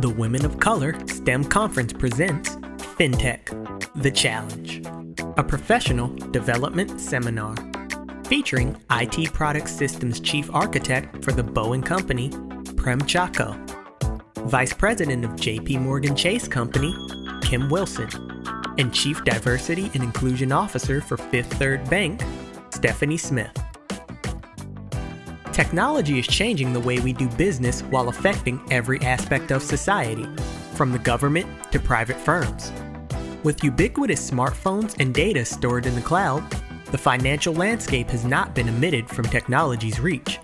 The Women of Color STEM Conference presents FinTech The Challenge, a professional development seminar featuring IT Product Systems Chief Architect for the Boeing Company, Prem Chacko, Vice President of JP Morgan Chase Company, Kim Wilson, and Chief Diversity and Inclusion Officer for Fifth Third Bank, Stephanie Smith. Technology is changing the way we do business while affecting every aspect of society, from the government to private firms. With ubiquitous smartphones and data stored in the cloud, the financial landscape has not been omitted from technology's reach.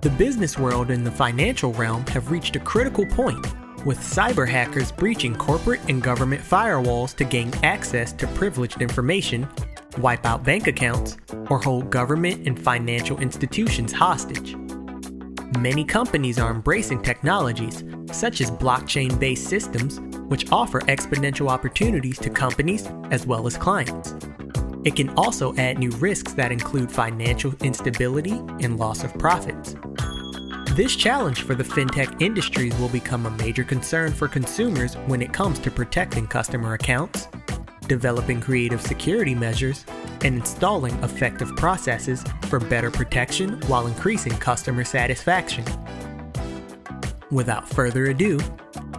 The business world and the financial realm have reached a critical point, with cyber hackers breaching corporate and government firewalls to gain access to privileged information wipe out bank accounts, or hold government and financial institutions hostage. Many companies are embracing technologies, such as blockchain based systems, which offer exponential opportunities to companies as well as clients. It can also add new risks that include financial instability and loss of profits. This challenge for the fintech industries will become a major concern for consumers when it comes to protecting customer accounts, developing creative security measures, and installing effective processes for better protection while increasing customer satisfaction. Without further ado,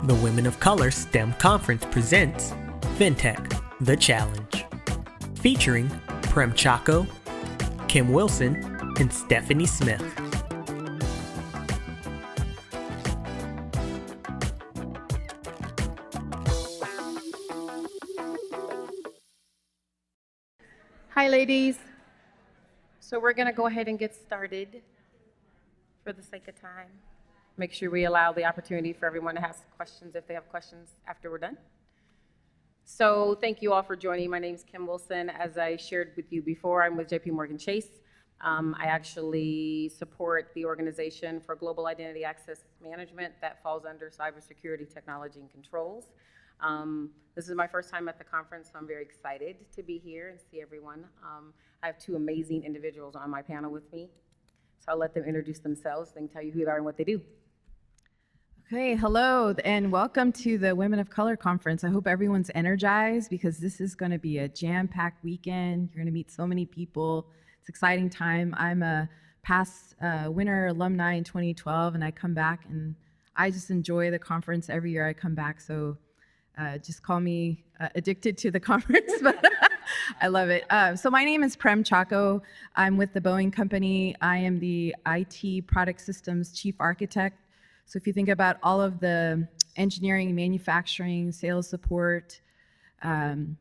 the Women of Color STEM Conference presents FinTech The Challenge, featuring Prem Chacko, Kim Wilson, and Stephanie Smith. Ladies. So we're going to go ahead and get started for the sake of time. Make sure we allow the opportunity for everyone to ask questions if they have questions after we're done. So thank you all for joining. My name is Kim Wilson. As I shared with you before, I'm with JP Morgan Chase. Um, I actually support the organization for global identity access management that falls under cybersecurity technology and controls. Um, this is my first time at the conference, so I'm very excited to be here and see everyone. Um, I have two amazing individuals on my panel with me, so I'll let them introduce themselves. Can tell you who they are and what they do. Okay, hello, and welcome to the Women of Color Conference. I hope everyone's energized because this is going to be a jam packed weekend. You're going to meet so many people. It's exciting time. I'm a past uh, winner alumni in 2012, and I come back and I just enjoy the conference every year I come back. So uh, just call me uh, addicted to the conference, but I love it. Uh, so my name is Prem Chacko. I'm with the Boeing Company. I am the IT Product Systems Chief Architect. So if you think about all of the engineering, manufacturing, sales support, um,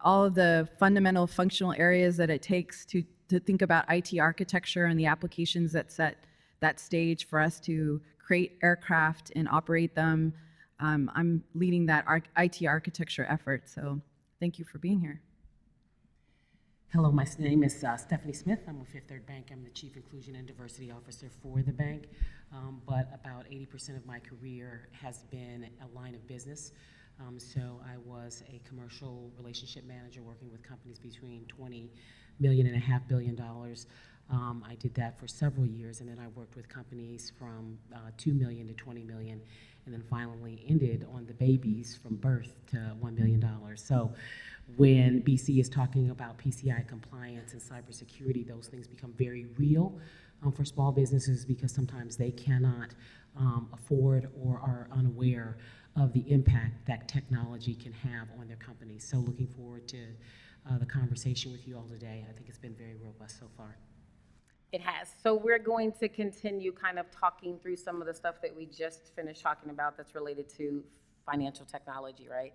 all of the fundamental functional areas that it takes to, to think about IT architecture and the applications that set that stage for us to create aircraft and operate them, um, I'm leading that IT architecture effort. So thank you for being here. Hello, my name is uh, Stephanie Smith. I'm with Fifth Third Bank. I'm the Chief Inclusion and Diversity Officer for the bank. Um, but about 80% of my career has been a line of business. Um, so I was a commercial relationship manager working with companies between 20 million and a half billion dollars. Um, I did that for several years, and then I worked with companies from uh, 2 million to 20 million and then finally ended on the babies from birth to $1 million. So when BC is talking about PCI compliance and cybersecurity, those things become very real um, for small businesses because sometimes they cannot um, afford or are unaware of the impact that technology can have on their companies. So looking forward to uh, the conversation with you all today. I think it's been very robust so far. It has. So we're going to continue kind of talking through some of the stuff that we just finished talking about that's related to financial technology, right?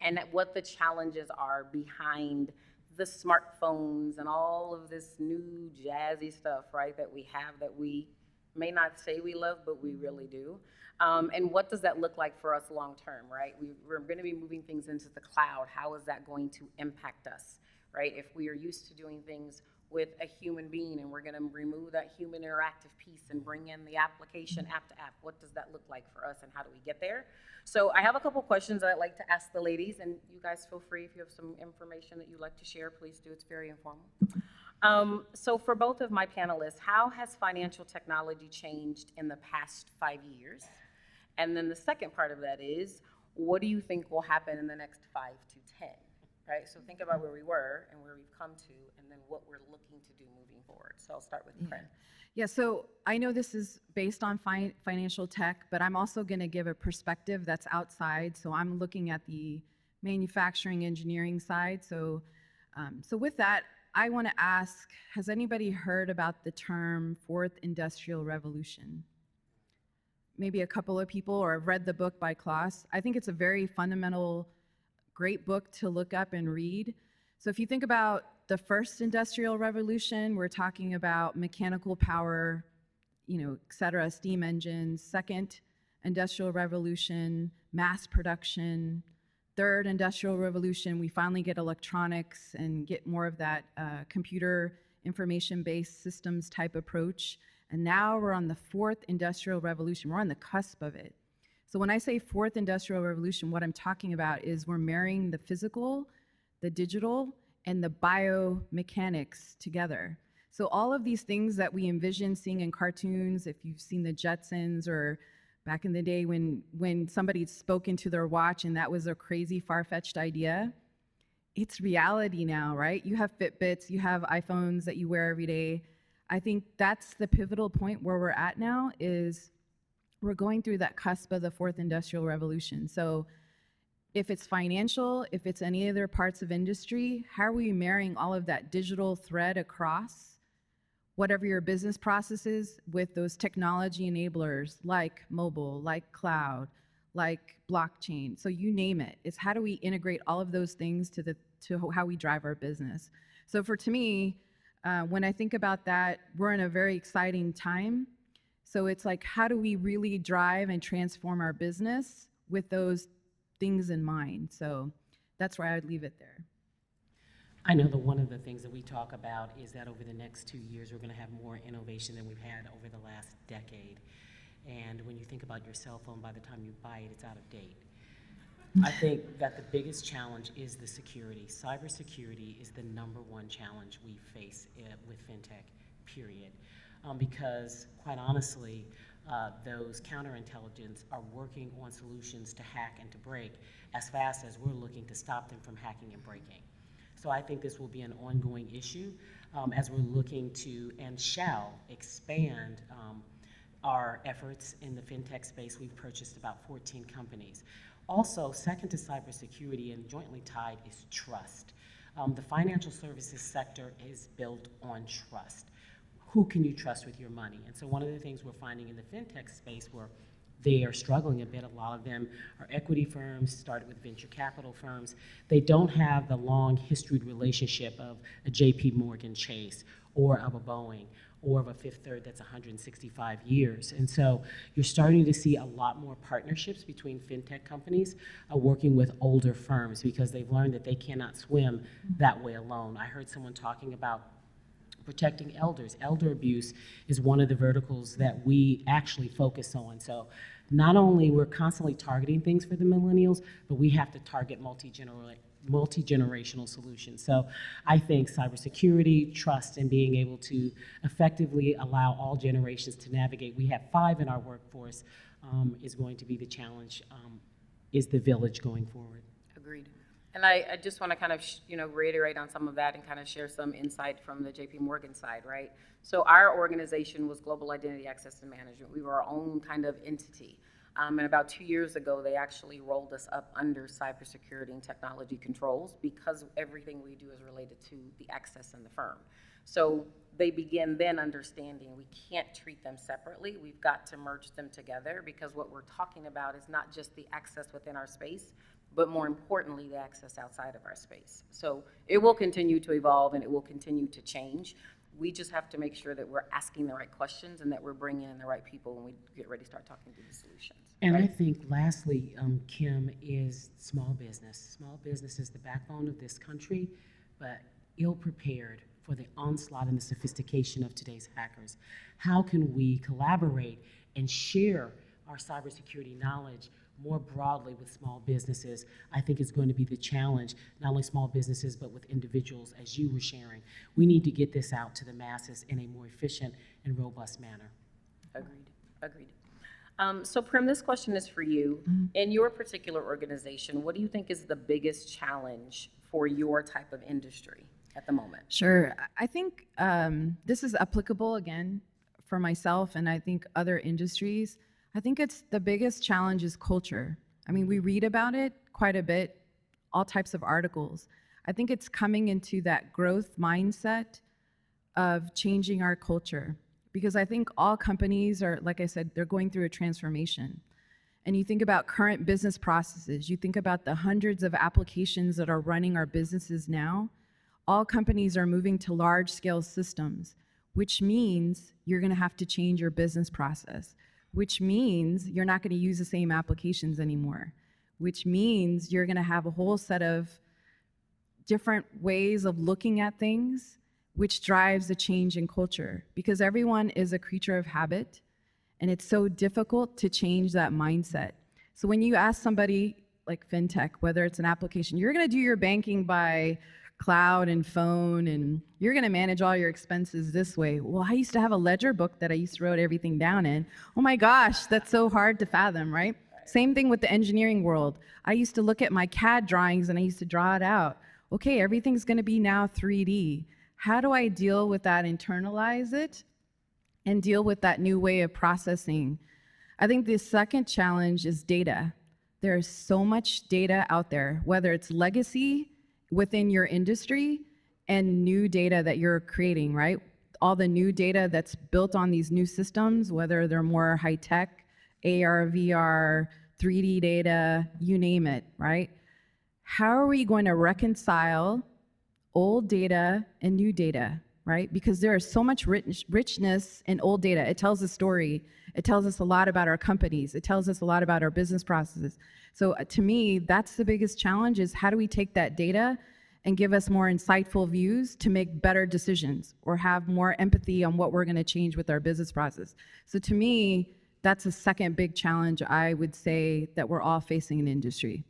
And what the challenges are behind the smartphones and all of this new jazzy stuff, right, that we have that we may not say we love, but we really do. Um, and what does that look like for us long term, right? We, we're going to be moving things into the cloud. How is that going to impact us, right? If we are used to doing things with a human being and we're going to remove that human interactive piece and bring in the application app to app what does that look like for us and how do we get there so i have a couple questions that i'd like to ask the ladies and you guys feel free if you have some information that you'd like to share please do it's very informal um, so for both of my panelists how has financial technology changed in the past five years And then the second part of that is, what do you think will happen in the next five to 10? Right? So think about where we were and where we've come to, and then what we're looking to do moving forward. So I'll start with Prem. Yeah, so I know this is based on fi- financial tech, but I'm also going to give a perspective that's outside. So I'm looking at the manufacturing engineering side. So, um, so with that, I want to ask: Has anybody heard about the term fourth industrial revolution? Maybe a couple of people, or have read the book by Klaus. I think it's a very fundamental, great book to look up and read. So if you think about the first industrial revolution, we're talking about mechanical power, you know, et cetera, steam engines. Second industrial revolution, mass production. Third industrial revolution, we finally get electronics and get more of that uh, computer information based systems type approach. And now we're on the fourth industrial revolution. We're on the cusp of it. So when I say fourth industrial revolution, what I'm talking about is we're marrying the physical, the digital, and the biomechanics together. So all of these things that we envision seeing in cartoons, if you've seen the Jetsons or back in the day when when somebody spoke into their watch and that was a crazy far-fetched idea, it's reality now, right? You have Fitbits, you have iPhones that you wear every day. I think that's the pivotal point where we're at now is we're going through that cusp of the fourth industrial revolution. So if it's financial, if it's any other parts of industry, how are we marrying all of that digital thread across whatever your business process is with those technology enablers like mobile, like cloud, like blockchain. So you name it. It's how do we integrate all of those things to the to how we drive our business. So for to me, uh, when I think about that, we're in a very exciting time. So it's like how do we really drive and transform our business with those things in mind. So that's where I would leave it there. I know that one of the things that we talk about is that over the next two years, we're going to have more innovation than we've had over the last decade. And when you think about your cell phone, by the time you buy it, it's out of date. I think that the biggest challenge is the security. Cybersecurity is the number one challenge we face uh, with fintech, period. Um, because, quite honestly, uh, those counterintelligence are working on solutions to hack and to break as fast as we're looking to stop them from hacking and breaking. So I think this will be an ongoing issue um, as we're looking to and shall expand um, our efforts in the fintech space. We've purchased about 14 companies. Also, second to cybersecurity and jointly tied is trust. Um, the financial services sector is built on trust who can you trust with your money? And so one of the things we're finding in the fintech space where they are struggling a bit. A lot of them are equity firms, started with venture capital firms. They don't have the long historied relationship of a JP Morgan Chase or of a Boeing or of a Fifth Third that's 165 years. And so you're starting to see a lot more partnerships between fintech companies uh, working with older firms because they've learned that they cannot swim that way alone. I heard someone talking about protecting elders. Elder abuse is one of the verticals that we actually focus on. So not only we're constantly targeting things for the millennials, but we have to target multi-generational solutions. So I think cybersecurity, trust, and being able to effectively allow all generations to navigate. We have five in our workforce um, is going to be the challenge. Um, is the village going forward? Agreed. And I, I just want to kind of, you know, reiterate on some of that and kind of share some insight from the JP Morgan side, right? So our organization was Global Identity Access and Management. We were our own kind of entity. Um, and about two years ago, they actually rolled us up under cybersecurity and technology controls because everything we do is related to the access in the firm. So they begin then understanding we can't treat them separately. We've got to merge them together because what we're talking about is not just the access within our space, but more importantly, the access outside of our space. So it will continue to evolve and it will continue to change. We just have to make sure that we're asking the right questions and that we're bringing in the right people when we get ready to start talking through the solutions. And right? I think lastly, um, Kim, is small business. Small business is the backbone of this country, but ill prepared for the onslaught and the sophistication of today's hackers. How can we collaborate and share our cybersecurity knowledge more broadly with small businesses, I think is going to be the challenge, not only small businesses, but with individuals, as you were sharing. We need to get this out to the masses in a more efficient and robust manner. Agreed, agreed. Um, so Prim, this question is for you. In your particular organization, what do you think is the biggest challenge for your type of industry at the moment? Sure. I think um, this is applicable again for myself and I think other industries. I think it's the biggest challenge is culture. I mean, we read about it quite a bit, all types of articles. I think it's coming into that growth mindset of changing our culture because I think all companies are, like I said, they're going through a transformation. And you think about current business processes, you think about the hundreds of applications that are running our businesses now. All companies are moving to large scale systems, which means you're going to have to change your business process, which means you're not going to use the same applications anymore, which means you're going to have a whole set of different ways of looking at things, which drives a change in culture because everyone is a creature of habit and it's so difficult to change that mindset. So when you ask somebody like fintech, whether it's an application, you're going to do your banking by cloud and phone and you're going to manage all your expenses this way. Well, I used to have a ledger book that I used to write everything down in. Oh my gosh, that's so hard to fathom, right? Same thing with the engineering world. I used to look at my CAD drawings and I used to draw it out. Okay, everything's going to be now 3D. How do I deal with that, internalize it, and deal with that new way of processing? I think the second challenge is data. There's so much data out there, whether it's legacy within your industry and new data that you're creating, right? All the new data that's built on these new systems, whether they're more high tech, AR, VR, 3D data, you name it, right? How are we going to reconcile old data and new data, right? Because there is so much rich, richness in old data. It tells a story. It tells us a lot about our companies. It tells us a lot about our business processes. So uh, to me, that's the biggest challenge is how do we take that data and give us more insightful views to make better decisions or have more empathy on what we're going to change with our business process. So to me, that's the second big challenge I would say that we're all facing in industry.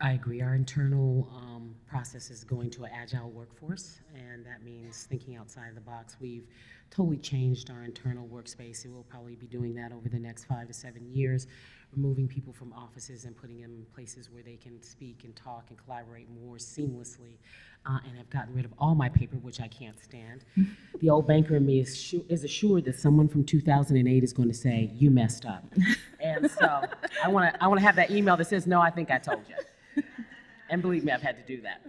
I agree. Our internal um, process is going to an agile workforce, and that means thinking outside the box. We've totally changed our internal workspace, and we'll probably be doing that over the next five to seven years, removing people from offices and putting them in places where they can speak and talk and collaborate more seamlessly. Uh, and have gotten rid of all my paper, which I can't stand. the old banker in me is, is assured that someone from 2008 is going to say, "You messed up," and so I want to I want to have that email that says, "No, I think I told you." And believe me, I've had to do that.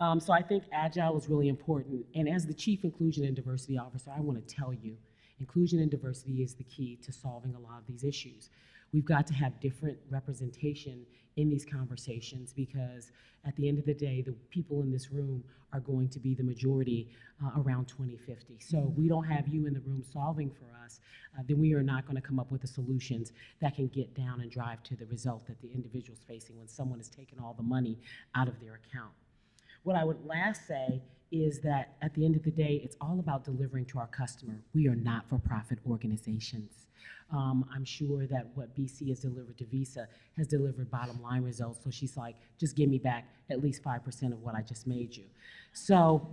Um, so I think agile is really important. And as the chief inclusion and diversity officer, I want to tell you, inclusion and diversity is the key to solving a lot of these issues. We've got to have different representation in these conversations because at the end of the day, the people in this room are going to be the majority uh, around 2050. So we don't have you in the room solving for us, uh, then we are not going to come up with the solutions that can get down and drive to the result that the individual's facing when someone has taken all the money out of their account. What I would last say is that at the end of the day, it's all about delivering to our customer. We are not for profit organizations. Um, I'm sure that what BC has delivered to Visa has delivered bottom line results. So she's like, just give me back at least 5% of what I just made you. So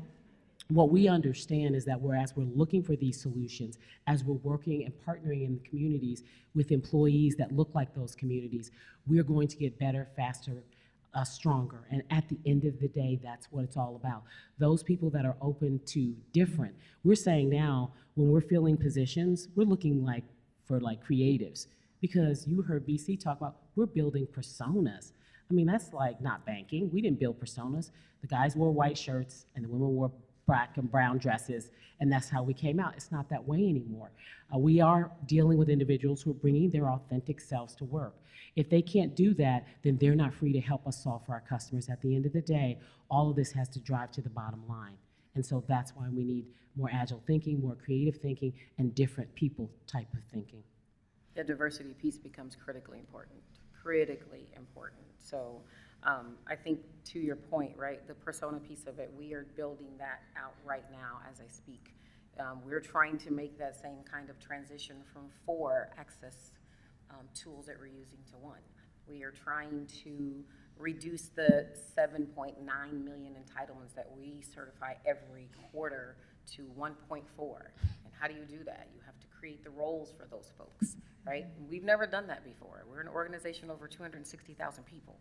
what we understand is that whereas we're looking for these solutions, as we're working and partnering in the communities with employees that look like those communities, we're going to get better, faster, uh, stronger. And at the end of the day, that's what it's all about. Those people that are open to different. We're saying now, when we're filling positions, we're looking like for like creatives because you heard BC talk about we're building personas. I mean, that's like not banking. We didn't build personas. The guys wore white shirts and the women wore black and brown dresses, and that's how we came out. It's not that way anymore. Uh, we are dealing with individuals who are bringing their authentic selves to work. If they can't do that, then they're not free to help us solve for our customers. At the end of the day, all of this has to drive to the bottom line. And so that's why we need more agile thinking, more creative thinking, and different people type of thinking. The diversity piece becomes critically important, critically important. So um, I think to your point, right, the persona piece of it, we are building that out right now as I speak. Um, we're trying to make that same kind of transition from four access um, tools that we're using to one. We are trying to reduce the 7.9 million entitlements that we certify every quarter to 1.4. And how do you do that? You have to create the roles for those folks, right? We've never done that before. We're an organization over 260,000 people.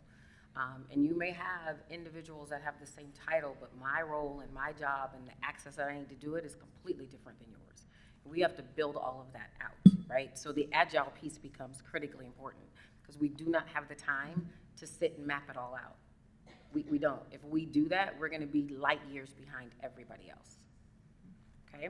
Um, and you may have individuals that have the same title, but my role and my job and the access that I need to do it is completely different than yours. We have to build all of that out, right? So the agile piece becomes critically important because we do not have the time to sit and map it all out. We, we don't. If we do that, we're going to be light years behind everybody else. Okay?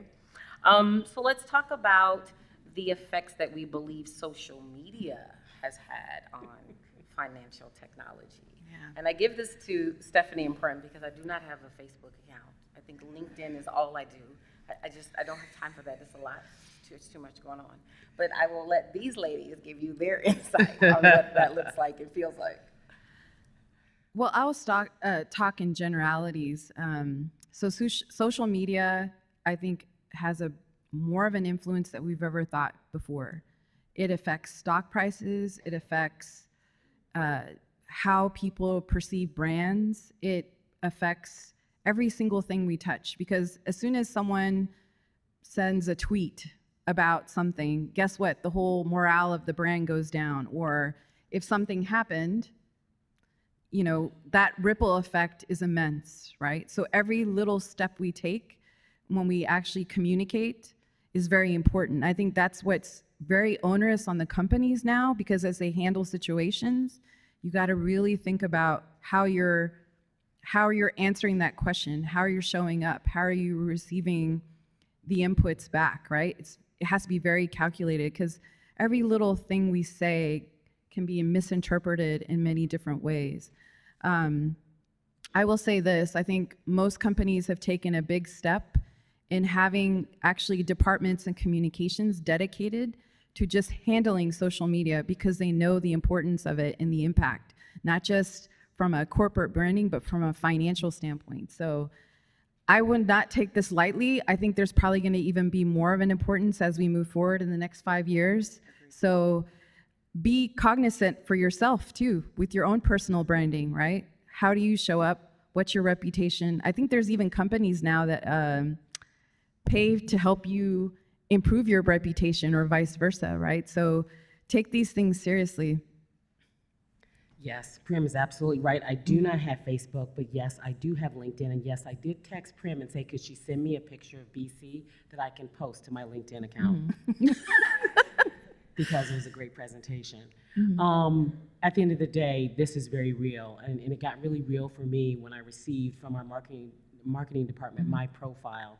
Um, so let's talk about the effects that we believe social media has had on financial technology. Yeah. And I give this to Stephanie and Prim because I do not have a Facebook account. I think LinkedIn is all I do. I, I just, I don't have time for that. It's a lot. Too, it's too much going on. But I will let these ladies give you their insight on what that looks like and feels like. Well, I'll stock, uh, talk in generalities. Um, so, so- social media, I think, has a more of an influence that we've ever thought before. It affects stock prices. It affects uh, how people perceive brands. It affects every single thing we touch because as soon as someone sends a tweet about something, guess what? The whole morale of the brand goes down. Or if something happened, you know, that ripple effect is immense, right? So every little step we take when we actually communicate is very important. I think that's what's very onerous on the companies now because as they handle situations, you got to really think about how you're how you're answering that question, how you're showing up, how are you receiving the inputs back, right? It's, it has to be very calculated because every little thing we say can be misinterpreted in many different ways. Um, I will say this I think most companies have taken a big step in having actually departments and communications dedicated to just handling social media because they know the importance of it and the impact, not just from a corporate branding, but from a financial standpoint. So I would not take this lightly. I think there's probably going to even be more of an importance as we move forward in the next five years. So be cognizant for yourself too with your own personal branding, right? How do you show up? What's your reputation? I think there's even companies now that um, pay to help you improve your reputation or vice versa, right? So take these things seriously. Yes, Prim is absolutely right. I do not have Facebook, but yes, I do have LinkedIn. And yes, I did text Prim and say, could she send me a picture of BC that I can post to my LinkedIn account? Mm-hmm. because it was a great presentation. Mm-hmm. Um, at the end of the day, this is very real. And, and it got really real for me when I received from our marketing, marketing department mm-hmm. my profile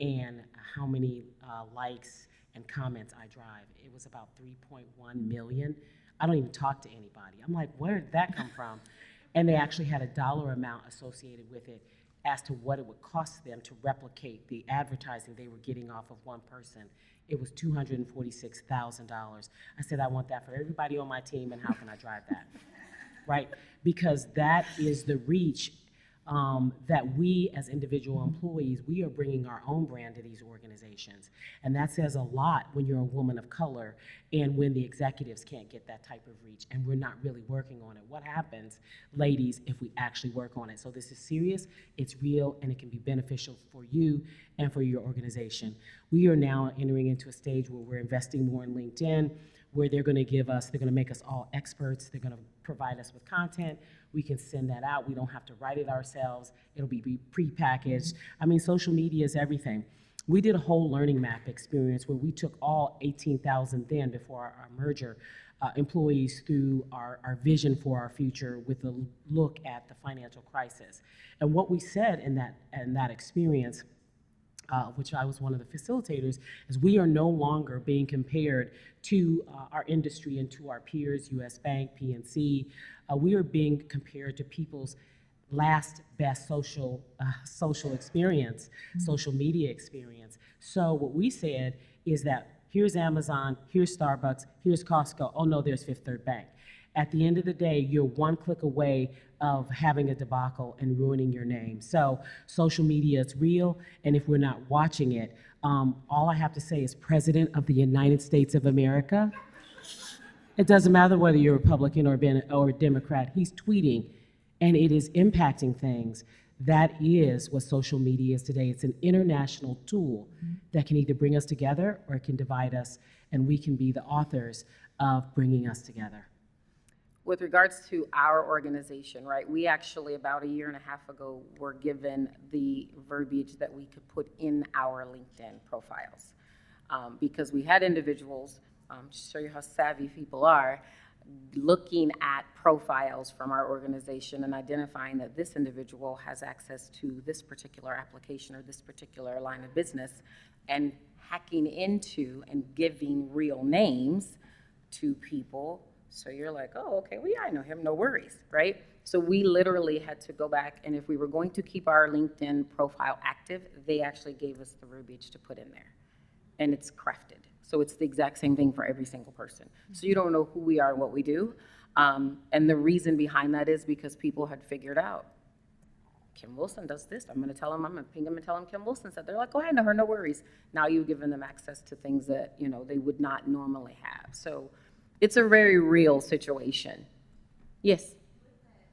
and how many uh, likes and comments I drive. It was about 3.1 million. I don't even talk to anybody. I'm like, where did that come from? And they actually had a dollar amount associated with it as to what it would cost them to replicate the advertising they were getting off of one person. It was $246,000. I said, I want that for everybody on my team, and how can I drive that? right? Because that is the reach um, that we as individual employees, we are bringing our own brand to these organizations. And that says a lot when you're a woman of color and when the executives can't get that type of reach and we're not really working on it. What happens, ladies, if we actually work on it? So this is serious, it's real, and it can be beneficial for you and for your organization. We are now entering into a stage where we're investing more in LinkedIn where they're to give us, they're to make us all experts. They're to provide us with content. We can send that out. We don't have to write it ourselves. It'll be, prepackaged. I mean, social media is everything. We did a whole learning map experience where we took all 18,000 then before our, our merger uh, employees through our, our vision for our future with a look at the financial crisis. And what we said in that, in that experience uh, which I was one of the facilitators, is we are no longer being compared to uh, our industry and to our peers, U.S. Bank, PNC. Uh, we are being compared to people's last best social uh, social experience, social media experience. So what we said is that here's Amazon, here's Starbucks, here's Costco. Oh no, there's Fifth Third Bank. At the end of the day, you're one click away of having a debacle and ruining your name. So social media is real, and if we're not watching it, um, all I have to say is President of the United States of America. It doesn't matter whether you're Republican or, or Democrat. He's tweeting, and it is impacting things That is what social media is today. It's an international tool that can either bring us together or it can divide us, and we can be the authors of bringing us together. With regards to our organization, right, we actually, about a year and a half ago, were given the verbiage that we could put in our LinkedIn profiles. Um, because we had individuals, um, to show you how savvy people are, looking at profiles from our organization and identifying that this individual has access to this particular application or this particular line of business and hacking into and giving real names to people. So you're like, oh, okay, well, yeah, I know him, no worries, right? So we literally had to go back, and if we were going to keep our LinkedIn profile active, they actually gave us the verbiage to put in there. And it's crafted. So it's the exact same thing for every single person. So you don't know who we are and what we do. Um, and the reason behind that is because people had figured out Kim Wilson does this. I'm going to tell him, I'm going to ping him and tell him Kim Wilson said. They're like, go ahead, no, her, no worries. Now you've given them access to things that, you know, they would not normally have. So it's a very real situation. Yes.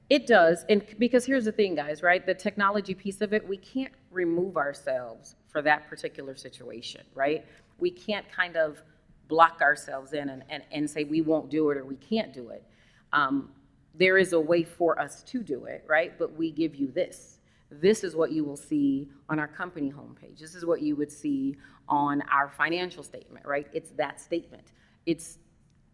It does. And because here's the thing, guys, right? The technology piece of it, we can't remove ourselves for that particular situation, right? We can't kind of block ourselves in and, and, and say we won't do it or we can't do it. Um, there is a way for us to do it, right? But we give you this. This is what you will see on our company homepage. This is what you would see on our financial statement, right? It's that statement. It's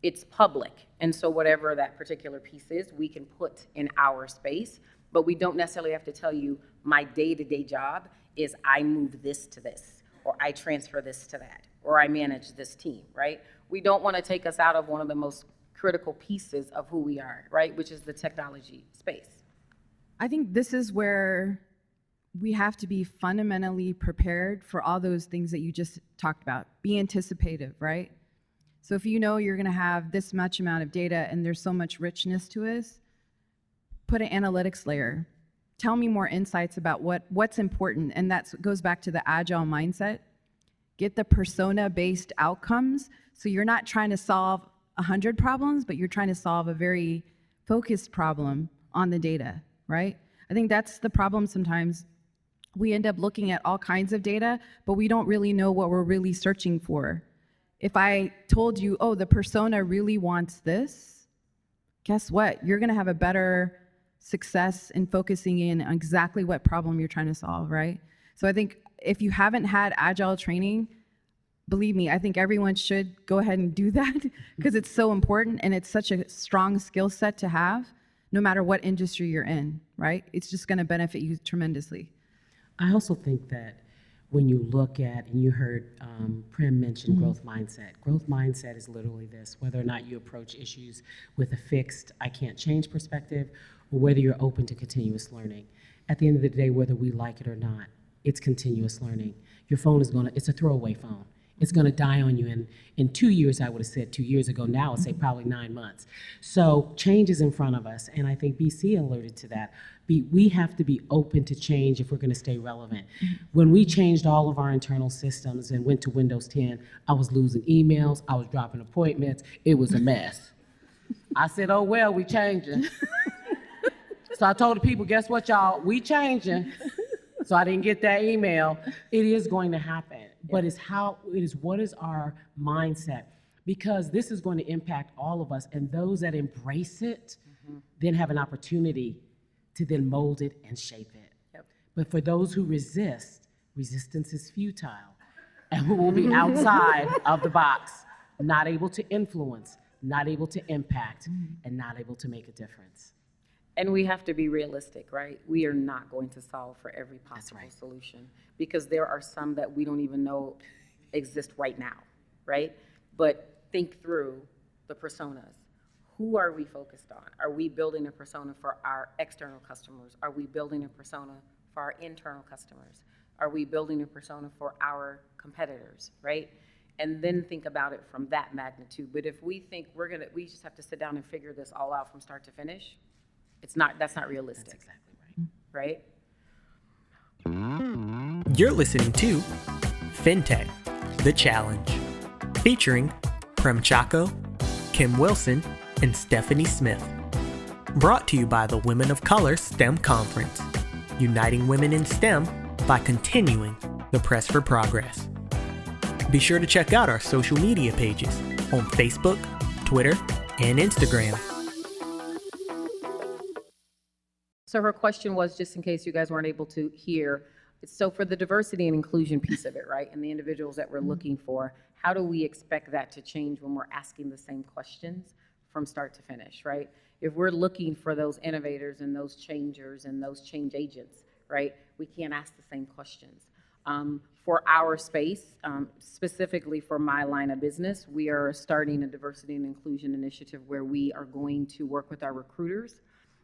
it's public. And so whatever that particular piece is, we can put in our space, but we don't necessarily have to tell you my day-to-day job is I move this to this or I transfer this to that or I manage this team, right? We don't want to take us out of one of the most critical pieces of who we are, right? Which is the technology space. I think this is where we have to be fundamentally prepared for all those things that you just talked about. Be anticipative, right? So if you know you're going to have this much amount of data and there's so much richness to us, put an analytics layer. Tell me more insights about what what's important and that goes back to the agile mindset. Get the persona-based outcomes so you're not trying to solve 100 problems, but you're trying to solve a very focused problem on the data, right? I think that's the problem sometimes. We end up looking at all kinds of data, but we don't really know what we're really searching for. If I told you, oh, the persona really wants this, guess what? You're gonna have a better success in focusing in on exactly what problem you're trying to solve, right? So I think if you haven't had agile training, believe me, I think everyone should go ahead and do that because it's so important and it's such a strong skill set to have no matter what industry you're in, right? It's just going to benefit you tremendously. I also think that when you look at, and you heard um, Prim mention mm-hmm. growth mindset, growth mindset is literally this whether or not you approach issues with a fixed, I can't change perspective, or whether you're open to continuous learning. At the end of the day, whether we like it or not, it's continuous learning. Your phone is going to, it's a throwaway phone it's going to die on you. in in two years, I would have said two years ago. Now, I'd say mm-hmm. probably nine months. So change is in front of us, and I think BC alerted to that. Be, we have to be open to change if we're going to stay relevant. Mm-hmm. When we changed all of our internal systems and went to Windows 10, I was losing emails, I was dropping appointments. It was a mess. I said, "Oh well, we changing." so I told the people, "Guess what, y'all? We changing." So I didn't get that email. It is going to happen but it's how it is what is our mindset because this is going to impact all of us and those that embrace it mm-hmm. then have an opportunity to then mold it and shape it yep. but for those who resist resistance is futile and we will be outside of the box not able to influence not able to impact mm-hmm. and not able to make a difference and we have to be realistic, right? We are not going to solve for every possible right. solution because there are some that we don't even know exist right now, right? But think through the personas. Who are we focused on? Are we building a persona for our external customers? Are we building a persona for our internal customers? Are we building a persona for our competitors, right? And then think about it from that magnitude. But if we think we're gonna, we just have to sit down and figure this all out from start to finish, it's not, that's not realistic. That's exactly right. Right? You're listening to FinTech, The Challenge, featuring Prem Chacko, Kim Wilson, and Stephanie Smith. Brought to you by the Women of Color STEM Conference. uniting women in STEM by continuing the press for progress. Be sure to check out our social media pages on Facebook, Twitter, and Instagram. So her question was, just in case you guys weren't able to hear, so for the diversity and inclusion piece of it, right, and the individuals that we're looking for, how do we expect that to change when we're asking the same questions from start to finish, right? If we're looking for those innovators and those changers and those change agents, right, we can't ask the same questions. Um, for our space, um, specifically for my line of business, we are starting a diversity and inclusion initiative where we are going to work with our recruiters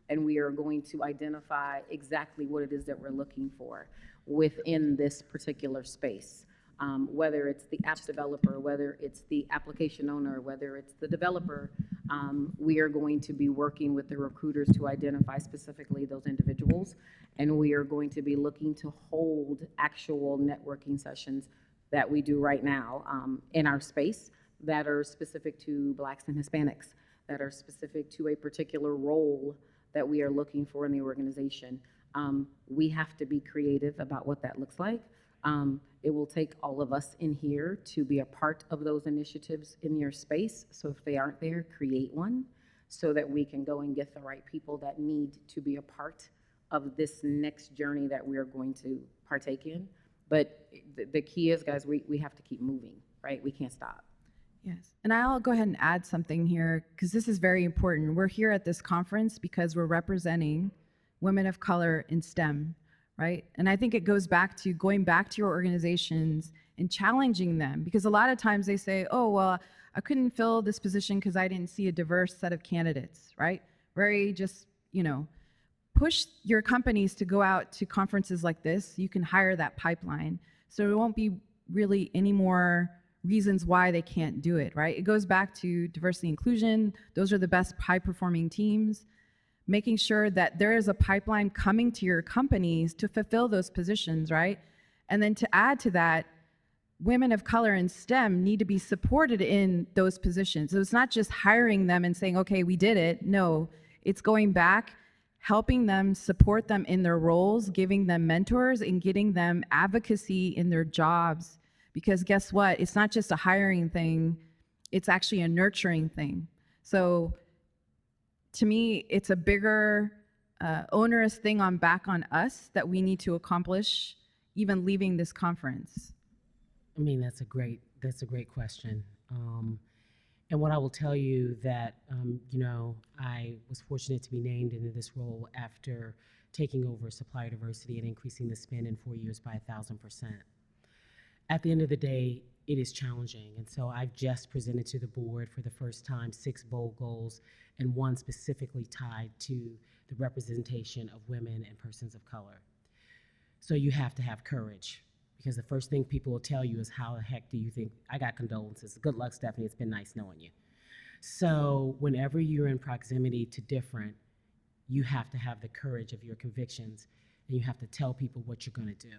and we are going to identify exactly what it is that we're looking for within this particular space. Um, whether it's the app developer, whether it's the application owner, whether it's the developer, um, we are going to be working with the recruiters to identify specifically those individuals. And we are going to be looking to hold actual networking sessions that we do right now um, in our space that are specific to Blacks and Hispanics, that are specific to a particular role that we are looking for in the organization. Um, we have to be creative about what that looks like. Um, it will take all of us in here to be a part of those initiatives in your space. So if they aren't there, create one so that we can go and get the right people that need to be a part of this next journey that we are going to partake in. But the, the key is, guys, we, we have to keep moving, right? We can't stop. Yes. And I'll go ahead and add something here because this is very important. We're here at this conference because we're representing women of color in STEM, right? And I think it goes back to going back to your organizations and challenging them because a lot of times they say, oh, well, I couldn't fill this position because I didn't see a diverse set of candidates, right? Very just, you know, push your companies to go out to conferences like this. You can hire that pipeline. So it won't be really any more reasons why they can't do it, right? It goes back to diversity inclusion. Those are the best high performing teams. Making sure that there is a pipeline coming to your companies to fulfill those positions, right? And then to add to that, women of color in STEM need to be supported in those positions. So it's not just hiring them and saying, okay, we did it. No, it's going back, helping them, support them in their roles, giving them mentors, and getting them advocacy in their jobs because guess what? It's not just a hiring thing, it's actually a nurturing thing. So to me, it's a bigger, uh, onerous thing on back on us that we need to accomplish even leaving this conference. I mean, that's a great that's a great question. Um, and what I will tell you that um, you know I was fortunate to be named into this role after taking over supplier diversity and increasing the spend in four years by a thousand percent at the end of the day, it is challenging. And so I've just presented to the board for the first time six bold goals and one specifically tied to the representation of women and persons of color. So you have to have courage because the first thing people will tell you is, How the heck do you think? I got condolences. Good luck, Stephanie. It's been nice knowing you. So whenever you're in proximity to different, you have to have the courage of your convictions and you have to tell people what you're going to do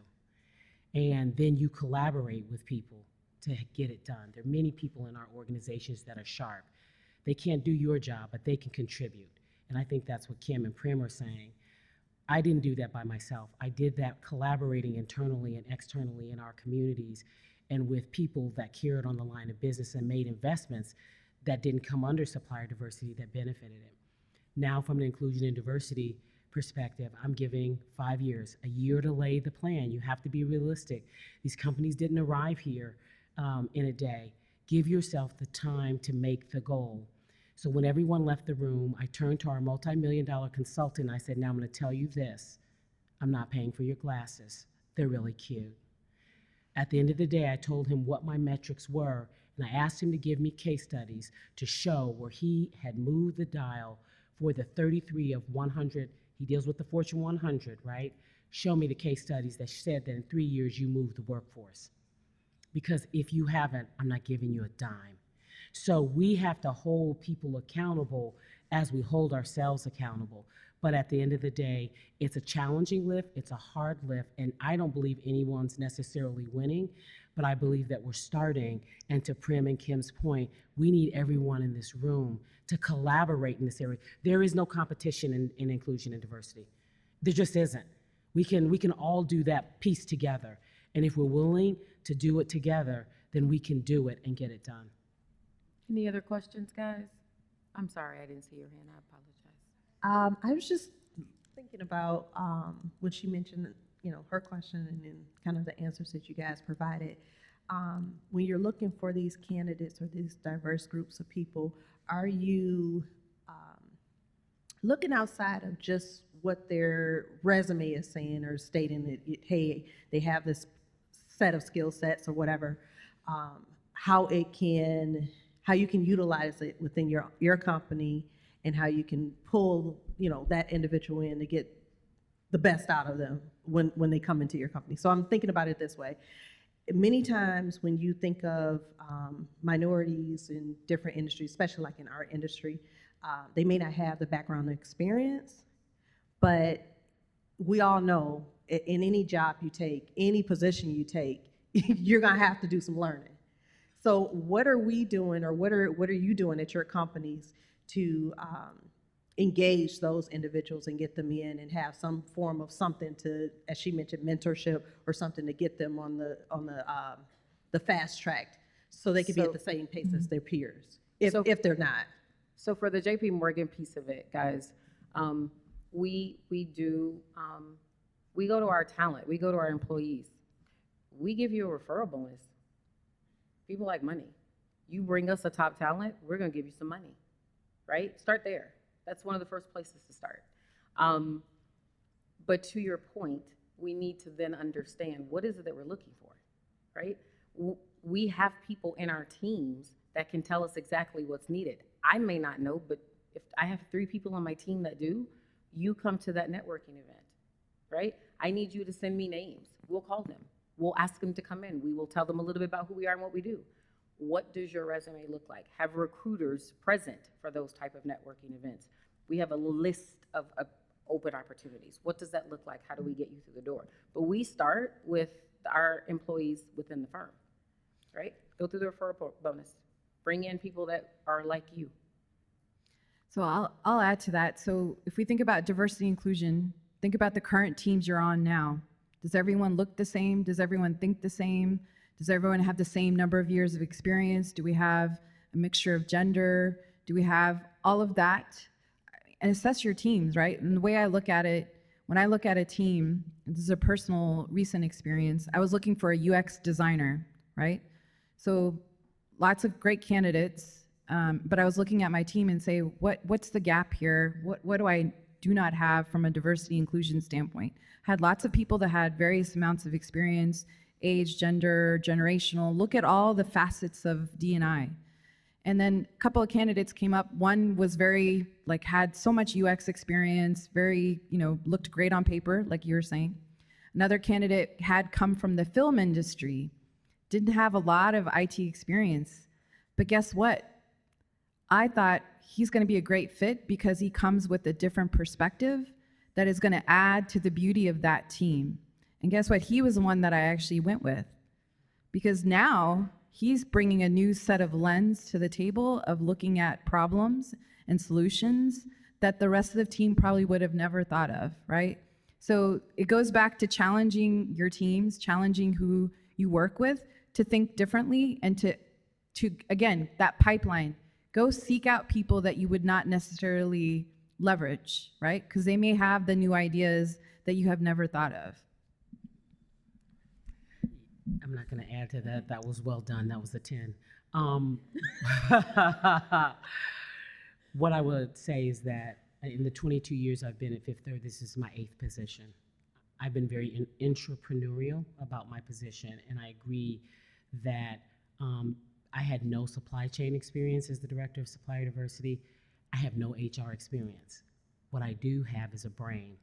and then you collaborate with people to get it done. There are many people in our organizations that are sharp. They can't do your job, but they can contribute. And I think that's what Kim and Prim are saying. I didn't do that by myself. I did that collaborating internally and externally in our communities and with people that cared on the line of business and made investments that didn't come under supplier diversity that benefited it. Now, from an inclusion and diversity perspective, I'm giving five years, a year to lay the plan. You have to be realistic. These companies didn't arrive here um, in a day. Give yourself the time to make the goal. So when everyone left the room, I turned to our multi-million dollar consultant. I said, now I'm going to tell you this. I'm not paying for your glasses. They're really cute. At the end of the day, I told him what my metrics were, and I asked him to give me case studies to show where he had moved the dial for the 33 of 100 he deals with the Fortune 100, right? Show me the case studies that said that in three years you moved the workforce. Because if you haven't, I'm not giving you a dime. So we have to hold people accountable as we hold ourselves accountable. But at the end of the day, it's a challenging lift, it's a hard lift, and I don't believe anyone's necessarily winning, but I believe that we're starting. And to Prim and Kim's point, we need everyone in this room to collaborate in this area. There is no competition in, in inclusion and diversity. There just isn't. We can, we can all do that piece together. And if we're willing to do it together, then we can do it and get it done. Any other questions, guys? I'm sorry, I didn't see your hand. I apologize. Um, I was just thinking about um, when she mentioned, you know, her question and then kind of the answers that you guys provided. Um, when you're looking for these candidates or these diverse groups of people, are you um, looking outside of just what their resume is saying or stating that, hey, they have this set of skill sets or whatever, um, how it can, how you can utilize it within your, your company and how you can pull, you know, that individual in to get the best out of them when, when they come into your company. So I'm thinking about it this way. Many times when you think of um, minorities in different industries, especially like in our industry, uh, they may not have the background experience, but we all know in any job you take, any position you take, you're gonna have to do some learning. So what are we doing, or what are what are you doing at your companies to um, engage those individuals and get them in and have some form of something to, as she mentioned, mentorship or something to get them on the on the um, the fast track, so they can be So- at the same pace as their peers, if So- if they're not. So for the JP Morgan piece of it, guys, um, we, we do, um, we go to our talent, we go to our employees. We give you a referral bonus. People like money. You bring us a top talent, we're gonna give you some money, right? Start there. That's one of the first places to start. Um, but to your point, we need to then understand what is it that we're looking for, right? We have people in our teams that can tell us exactly what's needed. I may not know, but if I have three people on my team that do, you come to that networking event, right? I need you to send me names. We'll call them. We'll ask them to come in. We will tell them a little bit about who we are and what we do. What does your resume look like? Have recruiters present for those type of networking events. We have a list of, open opportunities. What does that look like? How do we get you through the door? But we start with our employees within the firm, right? Go through the referral bo- bonus. Bring in people that are like you. So I'll, I'll add to that. So if we think about diversity inclusion, think about the current teams you're on now. Does everyone look the same? Does everyone think the same? Does everyone have the same number of years of experience? Do we have a mixture of gender? Do we have all of that? And assess your teams, right? And the way I look at it, when I look at a team, this is a personal recent experience. I was looking for a UX designer, right? So lots of great candidates, um, but I was looking at my team and say, what what's the gap here? What what do I do not have from a diversity inclusion standpoint? Had lots of people that had various amounts of experience, age, gender, generational. Look at all the facets of D&I. And then a couple of candidates came up. One was very like had so much UX experience, very, you know, looked great on paper, like you were saying. Another candidate had come from the film industry, didn't have a lot of IT experience. But guess what? I thought he's going to be a great fit because he comes with a different perspective that is going to add to the beauty of that team. And guess what? He was the one that I actually went with because now he's bringing a new set of lens to the table of looking at problems and solutions that the rest of the team probably would have never thought of, right? So it goes back to challenging your teams, challenging who you work with to think differently and to to again, that pipeline. Go seek out people that you would not necessarily leverage, right? Because they may have the new ideas that you have never thought of. I'm not going to add to that. That was well done. That was a 10. Um, what I would say is that in the 22 years I've been at Fifth Third, this is my eighth position. I've been very in- entrepreneurial about my position, and I agree that um, I had no supply chain experience as the director of supplier diversity. I have no HR experience. What I do have is a brain.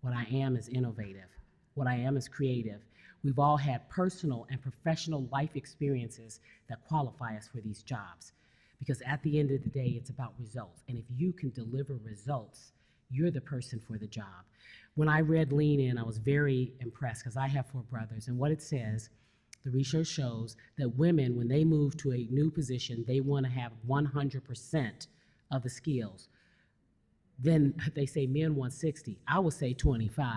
What I am is innovative. What I am is creative. We've all had personal and professional life experiences that qualify us for these jobs. Because at the end of the day, it's about results. And if you can deliver results, you're the person for the job. When I read Lean In, I was very impressed because I have four brothers. And what it says, the research shows that women, when they move to a new position, they want to have 100% of the skills. Then they say men want 60. I would say 25.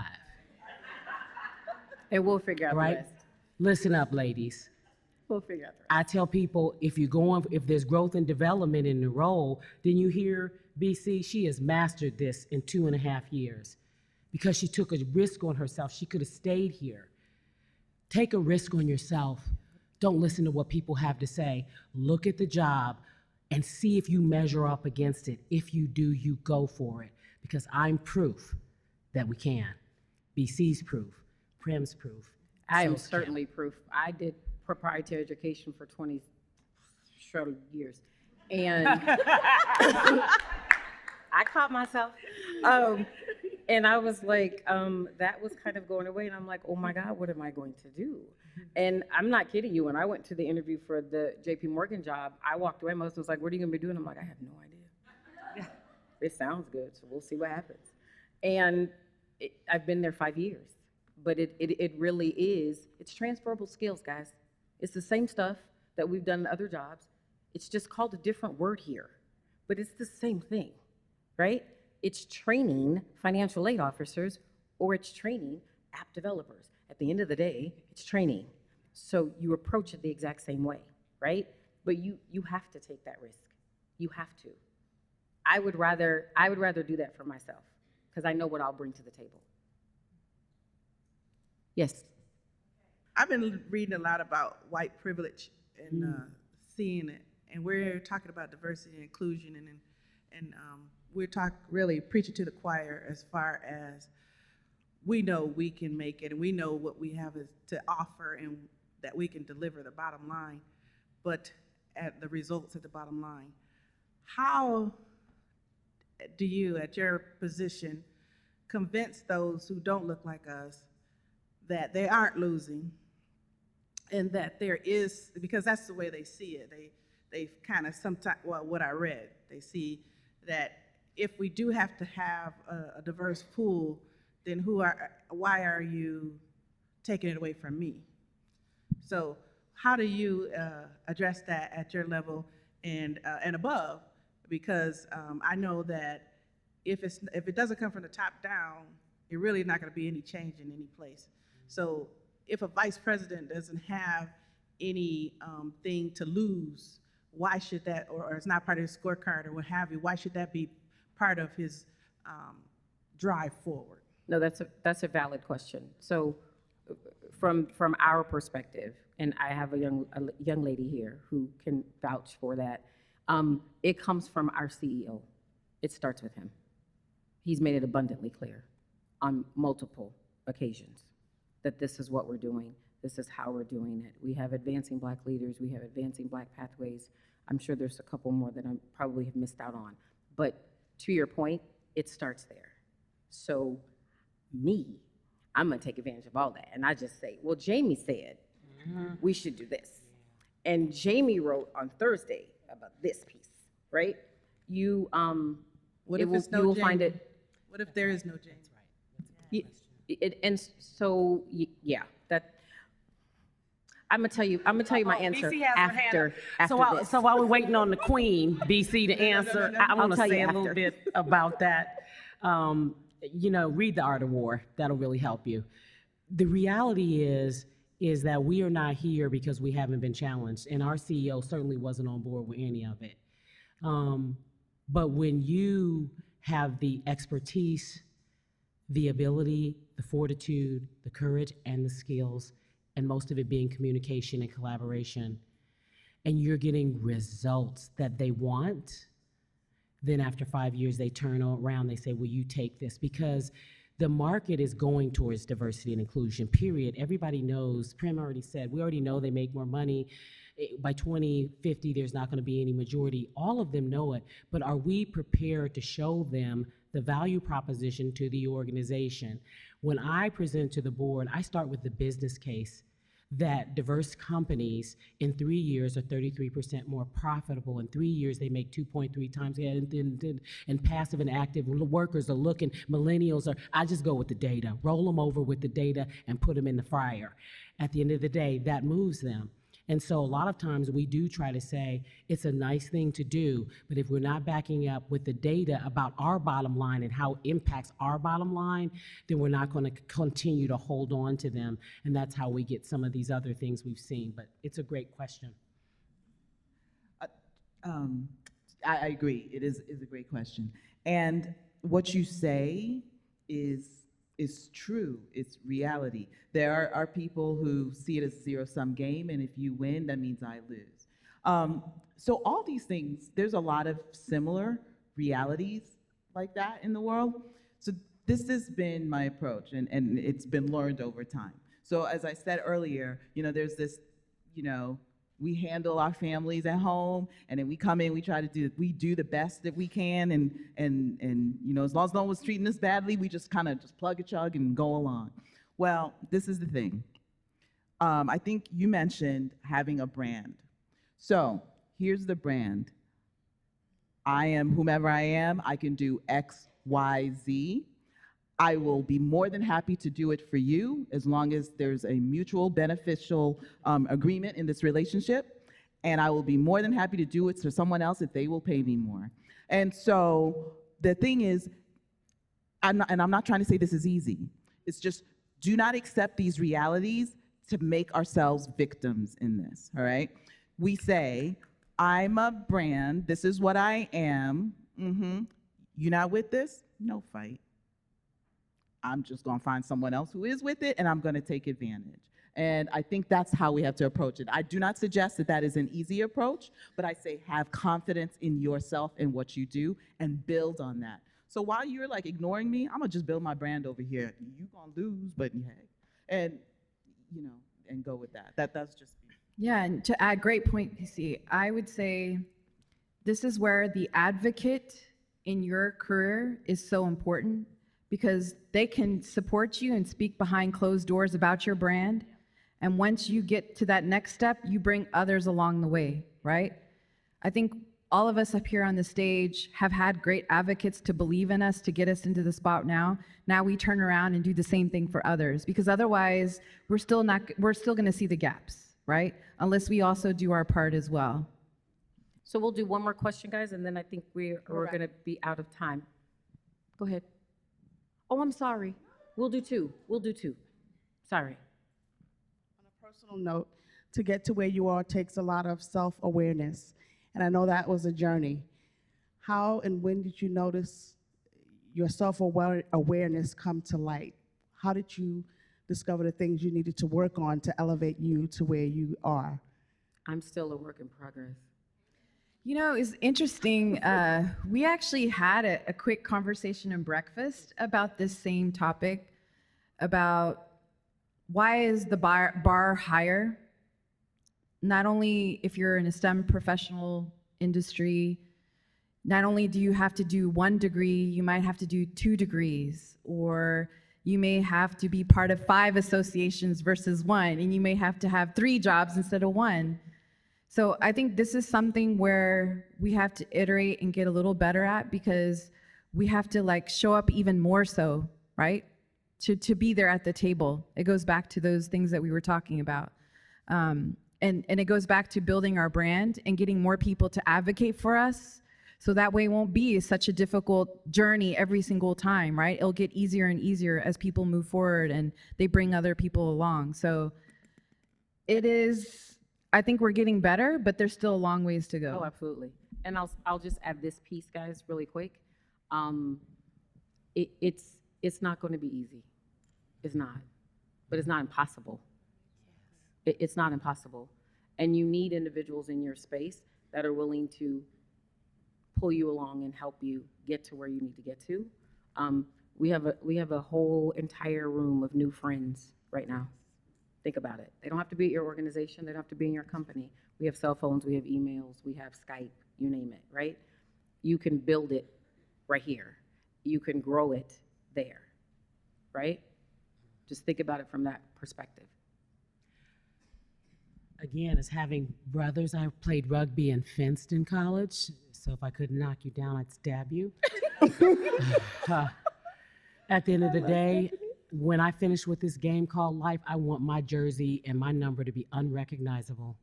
And we'll figure out the right? rest. Listen up, ladies. We'll figure out the rest. I tell people if you're going, if there's growth and development in the role, then you hear BC, she has mastered this in two and a half years because she took a risk on herself. She could have stayed here. Take a risk on yourself. Don't listen to what people have to say. Look at the job and see if you measure up against it. If you do, you go for it because I'm proof that we can. BC's proof, Prem's proof. I am so's Kim. certainly proof. I did proprietary education for 20 short years. And I caught myself. Um, and I was like, um, that was kind of going away. And I'm like, oh my God, what am I going to do? And I'm not kidding you. When I went to the interview for the JP Morgan job, I walked away. My husband was like, what are you going to be doing? I'm like, I have no idea. It sounds good, so we'll see what happens. And it, I've been there five years, but it, it, it really is, it's transferable skills, guys. It's the same stuff that we've done in other jobs. It's just called a different word here, but it's the same thing, right? It's training financial aid officers or it's training app developers. At the end of the day, it's training. So you approach it the exact same way, right? But you, you have to take that risk. You have to. I would rather I would rather do that for myself because I know what I'll bring to the table. Yes. I've been reading a lot about white privilege and uh, seeing it, and we're talking about diversity and inclusion, and and, um, we're talk really preaching to the choir as far as we know we can make it, and we know what we have is to offer, and that we can deliver the bottom line, but at the results at the bottom line. How do you, at your position, convince those who don't look like us that they aren't losing and that there is because that's the way they see it. They they kind of sometimes well what i read they see that if we do have to have a, a diverse pool then who are why are you taking it away from me? So how do you uh, address that at your level and uh, and above? Because um, i know that if it's if it doesn't come from the top down it really not going to be any change in any place so if a vice president doesn't have any um, thing to lose, why should that, or, or it's not part of his scorecard or what have you, why should that be part of his um, drive forward? No, that's a that's a valid question. So from from our perspective, and I have a young a young lady here who can vouch for that. Um, it comes from our CEO. It starts with him. He's made it abundantly clear on multiple occasions that this is what we're doing. This is how we're doing it. We have advancing black leaders. We have advancing black pathways. I'm sure there's a couple more that I probably have missed out on. But to your point, it starts there. So me, I'm gonna take advantage of all that. And I just say, well, Jamie said we should do this. And Jamie wrote on Thursday about this piece, right? You, um, What it if will- no you will find it. What if there is no James? Y- It, and so, y- yeah, that, I'm gonna tell you, I'm gonna tell you my Oh, answer BC has her hand after, after So while, this. so while we're waiting on the queen, BC, to answer, I, I I'll want to tell you say a after. little bit about that. Um, you know, read The Art of War. That'll really help you. The reality is, is that we are not here because we haven't been challenged, and our CEO certainly wasn't on board with any of it. Um, but when you have the expertise, the ability, the fortitude, the courage, and the skills, and most of it being communication and collaboration, and you're getting results that they want, then after five years, they turn around, they say, Will you take this? Because the market is going towards diversity and inclusion, period. Everybody knows, Prem already said, we already know they make more money. By 2050, there's not going to be any majority. All of them know it. But are we prepared to show them the value proposition to the organization? When I present to the board, I start with the business case that diverse companies in three years are 33% more profitable. In three years, they make 2.3 times. And, and, and, passive and active workers are looking, millennials are, I just go with the data, roll them over with the data and put them in the fryer. At the end of the day, that moves them. And so a lot of times we do try to say it's a nice thing to do, but if we're not backing up with the data about our bottom line and how it impacts our bottom line, then we're not going to continue to hold on to them. And that's how we get some of these other things we've seen. But it's a great question. Um, I, I agree. It is, is a great question. And what you say is is true. It's reality. There are, are people who see it as a zero sum game, and if you win, that means I lose. Um, so all these things, there's a lot of similar realities like that in the world. So this has been my approach, and, and it's been learned over time. So as I said earlier, you know, there's this, you know, we handle our families at home and then we come in we try to do we do the best that we can and and and you know as long as no one's treating us badly we just kind of just plug a chug and go along. Well this is the thing. Um, i think you mentioned having a brand. So here's the brand. I am whomever i am. I can do x y z I will be more than happy to do it for you as long as there's a mutual beneficial um, agreement in this relationship. And I will be more than happy to do it for someone else if they will pay me more. And so the thing is, I'm not, and I'm not trying to say this is easy, it's just do not accept these realities to make ourselves victims in this, all right? We say, I'm a brand, this is what I am. Mm-hmm. You not with this? No fight. I'm just going to find someone else who is with it and I'm going to take advantage. And I think that's how we have to approach it. I do not suggest that that is an easy approach, but I say have confidence in yourself and what you do and build on that. So while you're like ignoring me, I'm gonna just build my brand over here. You're gonna lose, but hey, and you know, and go with that. That that's just me. Yeah, and to add, great point, PC. I would say this is where the advocate in your career is so important because they can support you and speak behind closed doors about your brand. And once you get to that next step, you bring others along the way, right? I think all of us up here on the stage have had great advocates to believe in us to get us into the spot now. Now we turn around and do the same thing for others because otherwise we're still not we're still going to see the gaps, right? Unless we also do our part as well. So we'll do one more question, guys, and then I think we're, we're going to be out of time. Go ahead. Oh, I'm sorry. We'll do two. We'll do two. Sorry. On a personal note, to get to where you are takes a lot of self awareness. And I know that was a journey. How and when did you notice your self awareness come to light? How did you discover the things you needed to work on to elevate you to where you are? I'm still a work in progress. You know, it's interesting. Uh, we actually had a, a, quick conversation in breakfast about this same topic about why is the bar, bar higher? Not only if you're in a STEM professional industry, not only do you have to do one degree, you might have to do two degrees, or you may have to be part of five associations versus one, and you may have to have three jobs instead of one. So I think this is something where we have to iterate and get a little better at because we have to like show up even more so, right? To to be there at the table. It goes back to those things that we were talking about. Um, and, and it goes back to building our brand and getting more people to advocate for us so that way it won't be such a difficult journey every single time right it'll get easier and easier as people move forward and they bring other people along so it is I think we're getting better, but there's still a long ways to go. Oh, absolutely. And I'll, I'll just add this piece, guys, really quick. Um, it, it's, it's not going to be easy. It's not. But it's not impossible. It, it's not impossible. And you need individuals in your space that are willing to pull you along and help you get to where you need to get to. Um, we have a we have a whole entire room of new friends right now. Think about it. They don't have to be at your organization, they don't have to be in your company. We have cell phones, we have emails, we have Skype, you name it, right? You can build it right here. You can grow it there, right? Just think about it from that perspective. Again, as having brothers, I played rugby and fenced in college. So if I could knock you down, I'd stab you. uh, at the end of the day, when I finish with this game called life, I want my jersey and my number to be unrecognizable.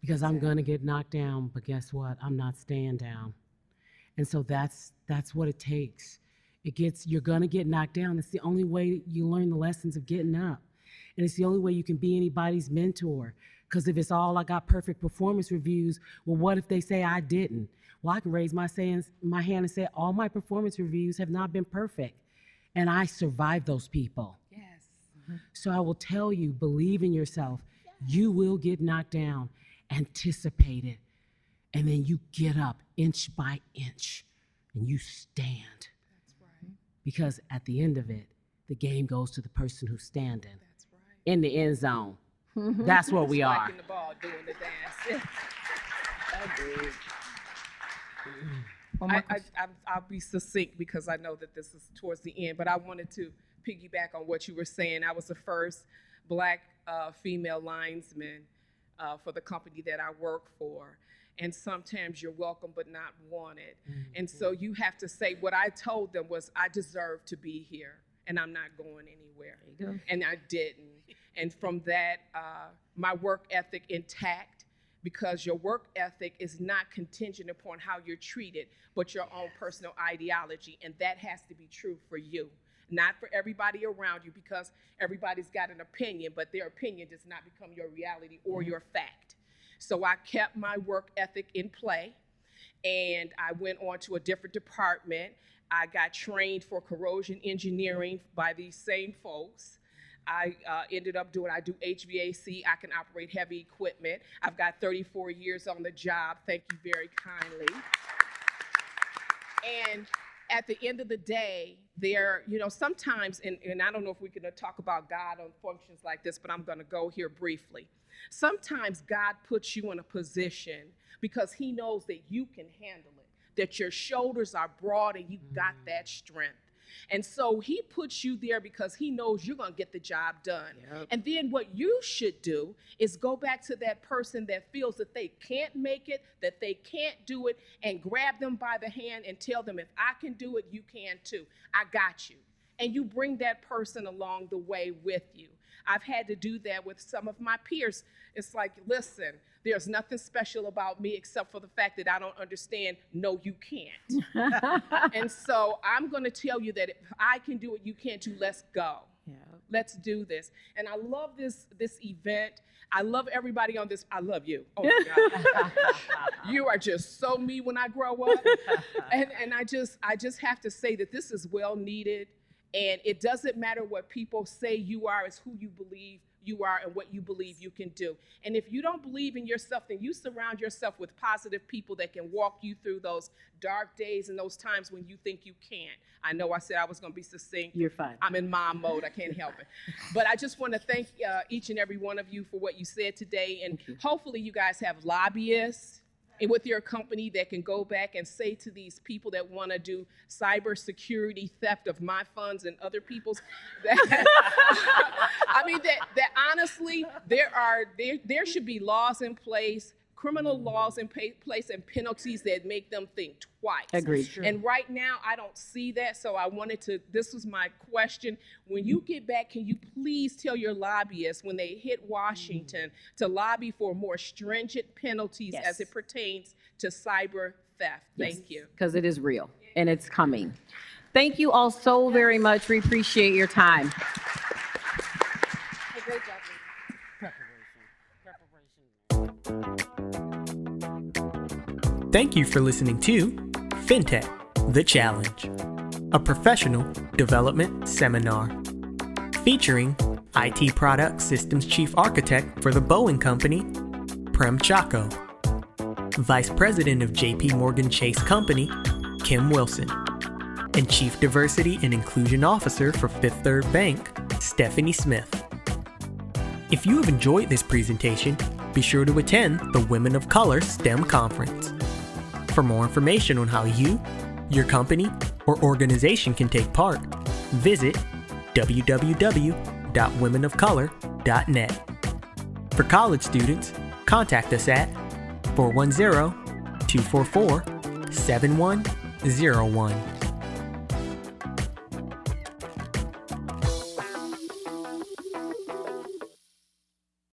because I'm gonna get knocked down, but guess what? I'm not staying down. And so that's that's what it takes. It gets you're gonna get knocked down. It's the only way you learn the lessons of getting up. And it's the only way you can be anybody's mentor. Because if it's all I got perfect performance reviews, well, what if they say I didn't? Well, I can raise my, sayings, my hand and say all my performance reviews have not been perfect. And I survived those people. Yes. So I will tell you, believe in yourself. Yes. You will get knocked down. Anticipate it. And then you get up inch by inch and you stand. That's right. Because at the end of it, the game goes to the person who's standing That's right. in the end zone. That's where we are. Spiking the ball, doing the dance. Agreed. One I, more I, I, I'll be succinct because I know that this is towards the end, but I wanted to piggyback on what you were saying. I was the first black uh, female linesman uh, for the company that I work for. And sometimes you're welcome but not wanted. And so you have to say, what I told them was, I deserve to be here and I'm not going anywhere. And I didn't. And from that, uh, my work ethic intact because your work ethic is not contingent upon how you're treated, but your own personal ideology. And that has to be true for you, not for everybody around you, because everybody's got an opinion, but their opinion does not become your reality or mm-hmm. your fact. So I kept my work ethic in play and I went on to a different department. I got trained for corrosion engineering by these same folks. I uh, ended up doing, I do HVAC, I can operate heavy equipment. I've got 34 years on the job. Thank you very kindly. And at the end of the day, there, you know, sometimes, and, and I don't know if we can uh, talk about God on functions like this, but I'm going to go here briefly. Sometimes God puts you in a position because He knows that you can handle it, that your shoulders are broad and you've got that strength. And so he puts you there because he knows you're going to get the job done. And then what you should do is go back to that person that feels that they can't make it, that they can't do it, and grab them by the hand and tell them, if I can do it, you can too. I got you. And you bring that person along the way with you. I've had to do that with some of my peers. It's like, listen, there's nothing special about me except for the fact that I don't understand. No, you can't. and so I'm going to tell you that if I can do it, you can't do. Let's go. Yeah. Let's do this. And I love this this event. I love everybody on this. I love you. Oh my God. you are just so me when I grow up. And and I just I just have to say that this is well needed. And it doesn't matter what people say you are, it's who you believe you are and what you believe you can do. And if you don't believe in yourself, then you surround yourself with positive people that can walk you through those dark days and those times when you think you can't. I know I said I was going to be succinct. You're fine. I'm in mom mode. I can't help it. But I just want to thank uh, each and every one of you for what you said today. And hopefully, you guys have lobbyists and with your company that can go back and say to these people that want to do cybersecurity theft of my funds and other people's that I mean that that honestly there are there there should be laws in place criminal mm. laws in pa- place and penalties that make them think twice. Agreed. And right now, I don't see that. So I wanted to, this was my question. When you get back, can you please tell your lobbyists when they hit Washington mm. to lobby for more stringent penalties as it pertains to cyber theft? Thank you. Because it is real and it's coming. Thank you all so very much. We appreciate your time. Thank you for listening to FinTech The Challenge, a professional development seminar featuring IT Product Systems Chief Architect for the Boeing Company, Prem Chacko, Vice President of JP Morgan Chase Company, Kim Wilson, and Chief Diversity and Inclusion Officer for Fifth Third Bank, Stephanie Smith. If you have enjoyed this presentation, be sure to attend the Women of Color STEM Conference. For more information on how you, your company, or organization can take part, visit www.womenofcolor.net. For college students, contact us at 410 244 7101.